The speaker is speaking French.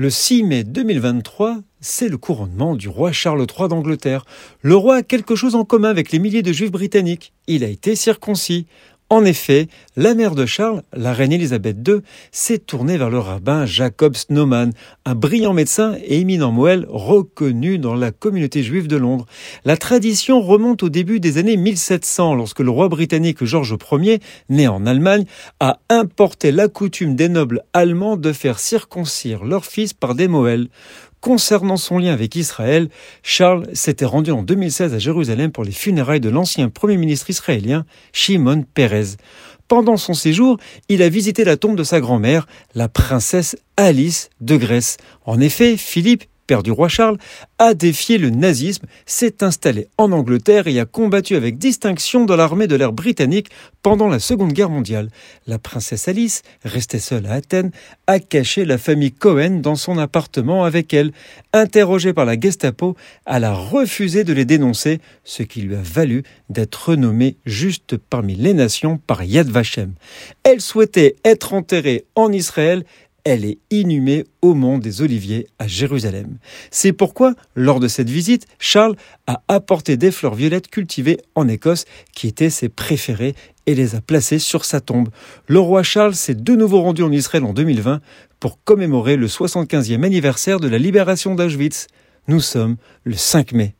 Le 6 mai 2023, c'est le couronnement du roi Charles III d'Angleterre. Le roi a quelque chose en commun avec les milliers de juifs britanniques. Il a été circoncis. En effet, la mère de Charles, la reine Élisabeth II, s'est tournée vers le rabbin Jacob Snowman, un brillant médecin et éminent moelle reconnu dans la communauté juive de Londres. La tradition remonte au début des années 1700, lorsque le roi britannique Georges Ier, né en Allemagne, a importé la coutume des nobles allemands de faire circoncire leurs fils par des moelles. Concernant son lien avec Israël, Charles s'était rendu en 2016 à Jérusalem pour les funérailles de l'ancien Premier ministre israélien Shimon Peres. Pendant son séjour, il a visité la tombe de sa grand-mère, la princesse Alice de Grèce. En effet, Philippe père du roi Charles, a défié le nazisme, s'est installé en Angleterre et a combattu avec distinction dans l'armée de l'air britannique pendant la Seconde Guerre mondiale. La princesse Alice, restée seule à Athènes, a caché la famille Cohen dans son appartement avec elle. Interrogée par la Gestapo, elle a refusé de les dénoncer, ce qui lui a valu d'être renommée juste parmi les nations par Yad Vashem. Elle souhaitait être enterrée en Israël elle est inhumée au mont des Oliviers à Jérusalem. C'est pourquoi, lors de cette visite, Charles a apporté des fleurs violettes cultivées en Écosse qui étaient ses préférées et les a placées sur sa tombe. Le roi Charles s'est de nouveau rendu en Israël en 2020 pour commémorer le 75e anniversaire de la libération d'Auschwitz. Nous sommes le 5 mai.